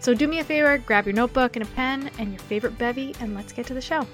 So do me a favor, grab your notebook and a pen and your favorite bevy, and let's get to the show.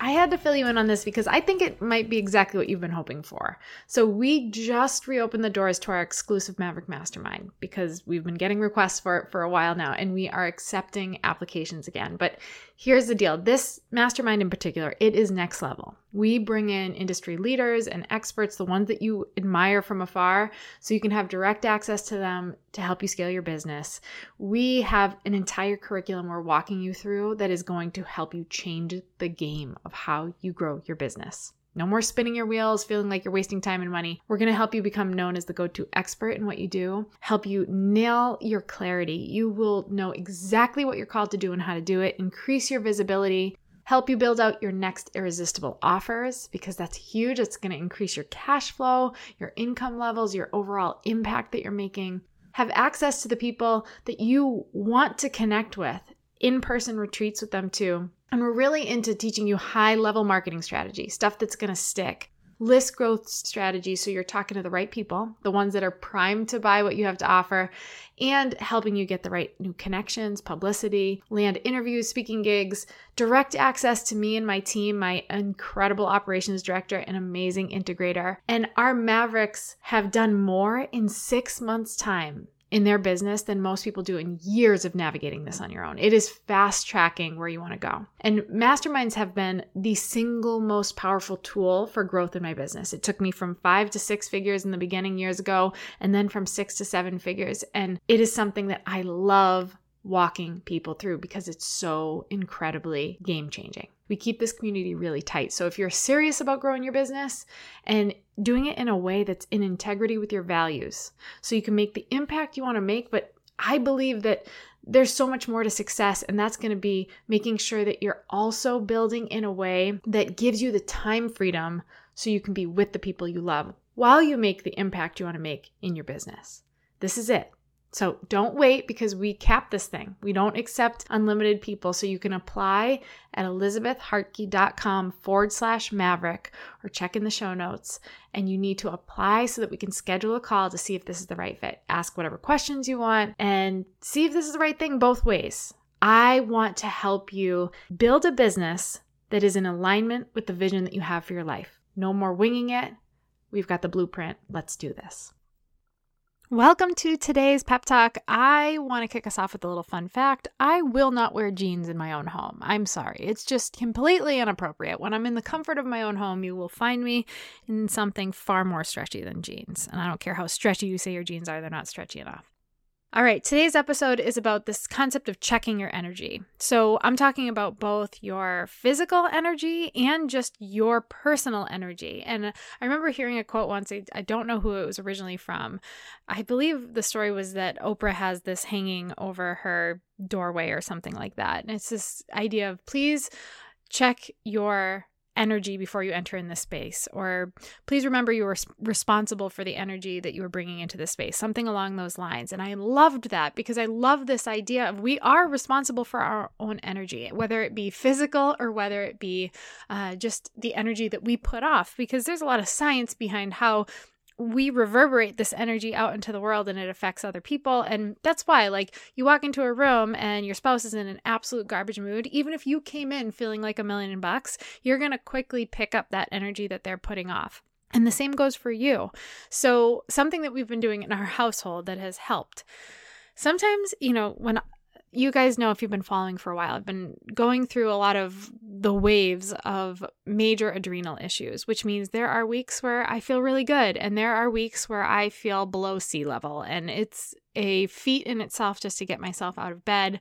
I had to fill you in on this because I think it might be exactly what you've been hoping for. So, we just reopened the doors to our exclusive Maverick Mastermind because we've been getting requests for it for a while now and we are accepting applications again. But here's the deal this mastermind in particular, it is next level. We bring in industry leaders and experts, the ones that you admire from afar, so you can have direct access to them to help you scale your business. We have an entire curriculum we're walking you through that is going to help you change the game of how you grow your business. No more spinning your wheels, feeling like you're wasting time and money. We're going to help you become known as the go to expert in what you do, help you nail your clarity. You will know exactly what you're called to do and how to do it, increase your visibility, help you build out your next irresistible offers because that's huge. It's going to increase your cash flow, your income levels, your overall impact that you're making. Have access to the people that you want to connect with, in person retreats with them too and we're really into teaching you high level marketing strategy, stuff that's going to stick. List growth strategy, so you're talking to the right people, the ones that are primed to buy what you have to offer, and helping you get the right new connections, publicity, land interviews, speaking gigs, direct access to me and my team, my incredible operations director and amazing integrator. And our Mavericks have done more in six months' time in their business than most people do in years of navigating this on your own. It is fast tracking where you want to go. And masterminds have been the single most powerful tool for growth in my business. It took me from five to six figures in the beginning years ago, and then from six to seven figures. And it is something that I love walking people through because it's so incredibly game changing. We keep this community really tight. So if you're serious about growing your business and doing it in a way that's in integrity with your values, so you can make the impact you want to make, but I believe that there's so much more to success, and that's going to be making sure that you're also building in a way that gives you the time freedom so you can be with the people you love while you make the impact you want to make in your business. This is it. So don't wait because we cap this thing. We don't accept unlimited people. So you can apply at elizabethhartke.com forward slash maverick or check in the show notes. And you need to apply so that we can schedule a call to see if this is the right fit. Ask whatever questions you want and see if this is the right thing both ways. I want to help you build a business that is in alignment with the vision that you have for your life. No more winging it. We've got the blueprint. Let's do this. Welcome to today's pep talk. I want to kick us off with a little fun fact. I will not wear jeans in my own home. I'm sorry. It's just completely inappropriate. When I'm in the comfort of my own home, you will find me in something far more stretchy than jeans. And I don't care how stretchy you say your jeans are, they're not stretchy enough. All right, today's episode is about this concept of checking your energy. So, I'm talking about both your physical energy and just your personal energy. And I remember hearing a quote once, I, don't know who it was originally from. I believe the story was that Oprah has this hanging over her doorway or something like that. And it's this idea of please check your energy before you enter in this space or please remember you are responsible for the energy that you are bringing into the space something along those lines. And i loved that because i love this idea of we are responsible for our own energy whether it be physical or whether it be uh, just the energy that we put off because there's a lot of science behind how we reverberate this energy out into the world and it affects other people. And that's why, like, you walk into a room and your spouse is in an absolute garbage mood. Even if you came in feeling like a million bucks, you're going to quickly pick up that energy that they're putting off. And the same goes for you. So, something that we've been doing in our household that has helped. Sometimes, you know, when you guys know if you've been following for a while, I've been going through a lot of the waves of major adrenal issues, which means there are weeks where I feel really good and there are weeks where I feel below sea level. And it's a feat in itself just to get myself out of bed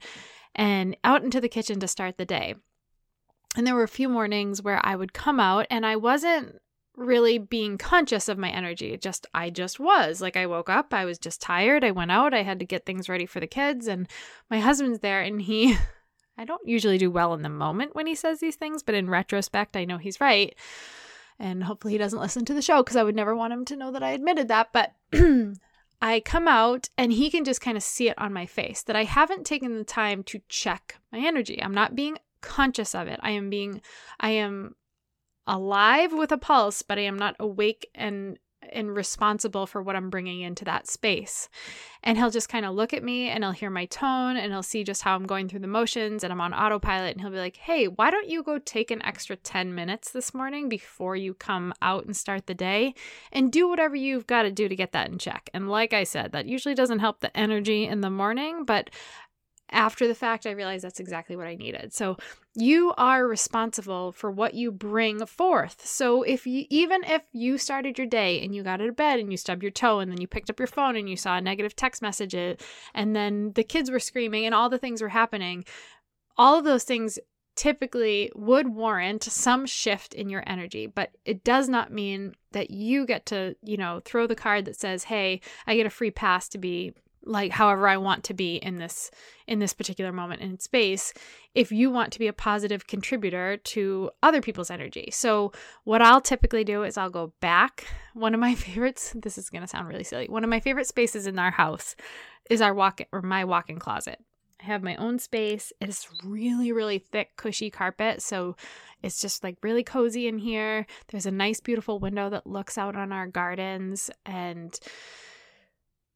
and out into the kitchen to start the day. And there were a few mornings where I would come out and I wasn't really being conscious of my energy. It just I just was. Like I woke up, I was just tired. I went out, I had to get things ready for the kids and my husband's there and he I don't usually do well in the moment when he says these things, but in retrospect, I know he's right. And hopefully he doesn't listen to the show because I would never want him to know that I admitted that, but I come out and he can just kind of see it on my face that I haven't taken the time to check my energy. I'm not being conscious of it. I am being I am alive with a pulse, but I am not awake and and responsible for what I'm bringing into that space. And he'll just kind of look at me and he'll hear my tone and he'll see just how I'm going through the motions and I'm on autopilot and he'll be like, "Hey, why don't you go take an extra 10 minutes this morning before you come out and start the day and do whatever you've got to do to get that in check." And like I said, that usually doesn't help the energy in the morning, but after the fact, I realized that's exactly what I needed. So you are responsible for what you bring forth. So if you even if you started your day and you got out of bed and you stubbed your toe and then you picked up your phone and you saw a negative text message and then the kids were screaming and all the things were happening, all of those things typically would warrant some shift in your energy, but it does not mean that you get to, you know, throw the card that says, "Hey, I get a free pass to be like however I want to be in this in this particular moment in space if you want to be a positive contributor to other people's energy. So what I'll typically do is I'll go back. One of my favorites, this is going to sound really silly. One of my favorite spaces in our house is our walk or my walk-in closet. I have my own space. It's really really thick cushy carpet, so it's just like really cozy in here. There's a nice beautiful window that looks out on our gardens and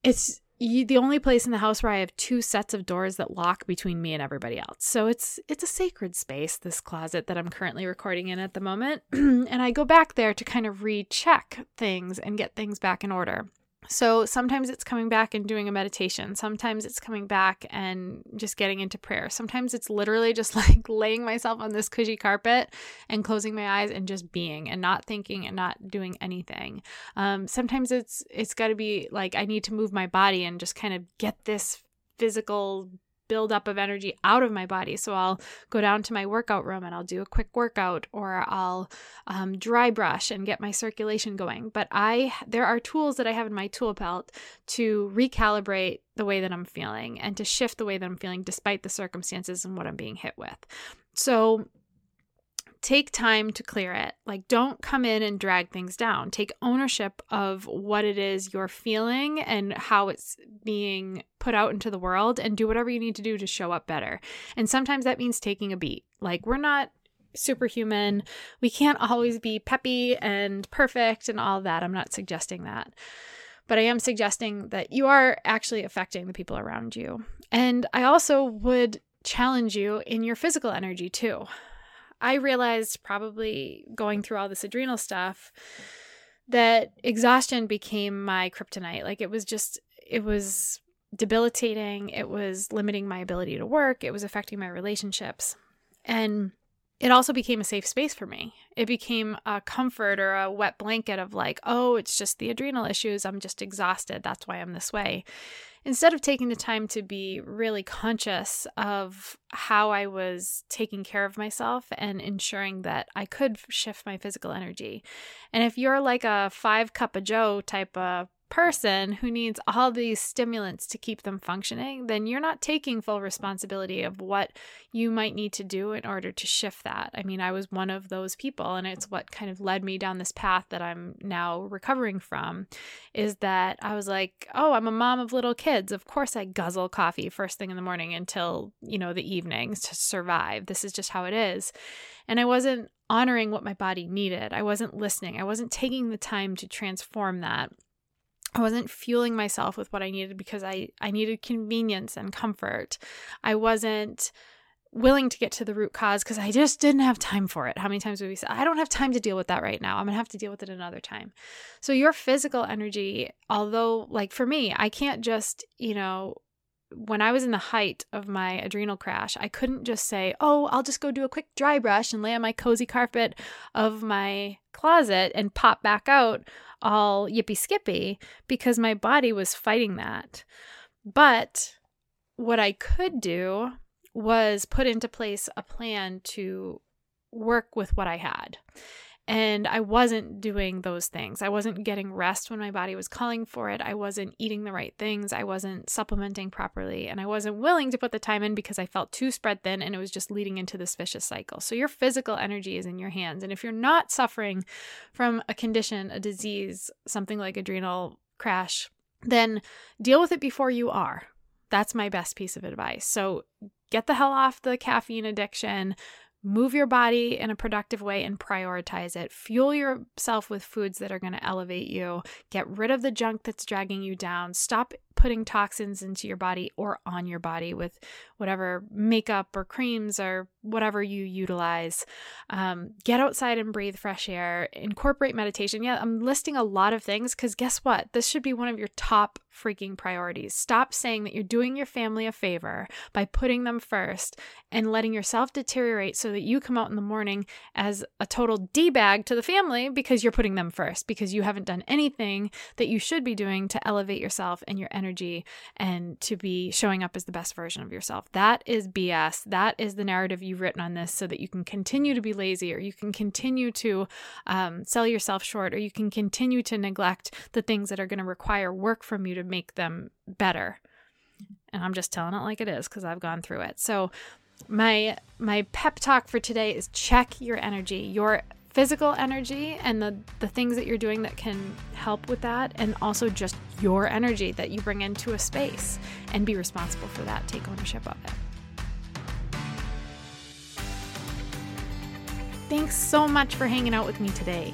it's you, the only place in the house where I have two sets of doors that lock between me and everybody else. So it's it's a sacred space, this closet that I'm currently recording in at the moment. and I go back there to kind of recheck things and get things back in order. So sometimes it's coming back and doing a meditation. Sometimes it's coming back and just getting into prayer. Sometimes it's literally just like laying myself on this cushy carpet and closing my eyes and just being and not thinking and not doing anything. Um, sometimes it's it's got to be like I need to move my body and just kind of get this physical buildup of energy out of my body. So I'll go down to my workout room and I'll do a quick workout or I'll um, dry brush and get my circulation going. But I there are tools that I have in my tool belt to recalibrate the way that I'm feeling and to shift the way that I'm feeling despite the circumstances and what I'm being hit with. So take time to clear it. Like, don't come in and drag things down. Take ownership of what it is you're feeling and how it's being put out into the world, and do whatever you need to do to show up better. And sometimes that means taking a beat. Like, we're not superhuman. We can't always be peppy and perfect and all that. I'm not suggesting that. But I am suggesting that you are actually affecting the people around you. And I also would challenge you in your physical energy too. I realized probably going through all this adrenal stuff that exhaustion became my kryptonite. Like it was just, it was debilitating. It was limiting my ability to work. It was affecting my relationships. And it also became a safe space for me. It became a comfort or a wet blanket of like, oh, it's just the adrenal issues. I'm just exhausted. That's why I'm this way instead of taking the time to be really conscious of how I was taking care of myself and ensuring that I could shift my physical energy. And if you're like a five cup of Joe type of person who needs all these stimulants to keep them functioning, then you're not taking full responsibility of what you might need to do in order to shift that. I mean, I was one of those people, and it's what kind of led me down this path that I'm now recovering from is that I was like, oh, I'm a mom of little kids. Of course, I guzzle coffee first thing in the morning until, you know, the evenings to survive. This is just how it is. And I wasn't honoring what my body needed. I wasn't listening. I wasn't taking the time to transform that. I wasn't fueling myself with what I needed because I, I needed convenience and comfort. I wasn't willing to get to the root cause because I just didn't have time for it. How many times would we say, I don't have time to deal with that right now. I'm going to have to deal with it another time. So, your physical energy, although, like for me, I can't just, you know, when I was in the height of my adrenal crash, I couldn't just say, oh, I'll just go do a quick dry brush and lay on my cozy carpet of my closet and pop back out all yippy skippy because my body was fighting that. But what I could do was put into place a plan to work with what I had. And I wasn't doing those things. I wasn't getting rest when my body was calling for it. I wasn't eating the right things. I wasn't supplementing properly. And I wasn't willing to put the time in because I felt too spread thin and it was just leading into this vicious cycle. So your physical energy is in your hands. And if you're not suffering from a condition, a disease, something like adrenal crash, then deal with it before you are. That's my best piece of advice. So get the hell off the caffeine addiction move your body in a productive way and prioritize it. Fuel yourself with foods that are going to elevate you. Get rid of the junk that's dragging you down. Stop putting toxins into your body or on your body with whatever makeup or creams or whatever you utilize. Um, get outside and breathe fresh air. Incorporate meditation. Yeah, I'm listing a lot of things because guess what? This should be one of your top freaking priorities. Stop saying that you're doing your family a favor by putting them first and letting yourself deteriorate so that you come out in the morning as a total D bag to the family because you're putting them first, because you haven't done anything that you should be doing to elevate yourself and your energy and to be showing up as the best version of yourself. That is BS. That is the narrative you've written on this so that you can continue to be lazy or you can continue to um, sell yourself short or you can continue to neglect the things that are going to require work from you to make them better. And I'm just telling it like it is because I've gone through it. So, my my pep talk for today is check your energy. Your physical energy and the, the things that you're doing that can help with that, and also just your energy that you bring into a space and be responsible for that. Take ownership of it. Thanks so much for hanging out with me today.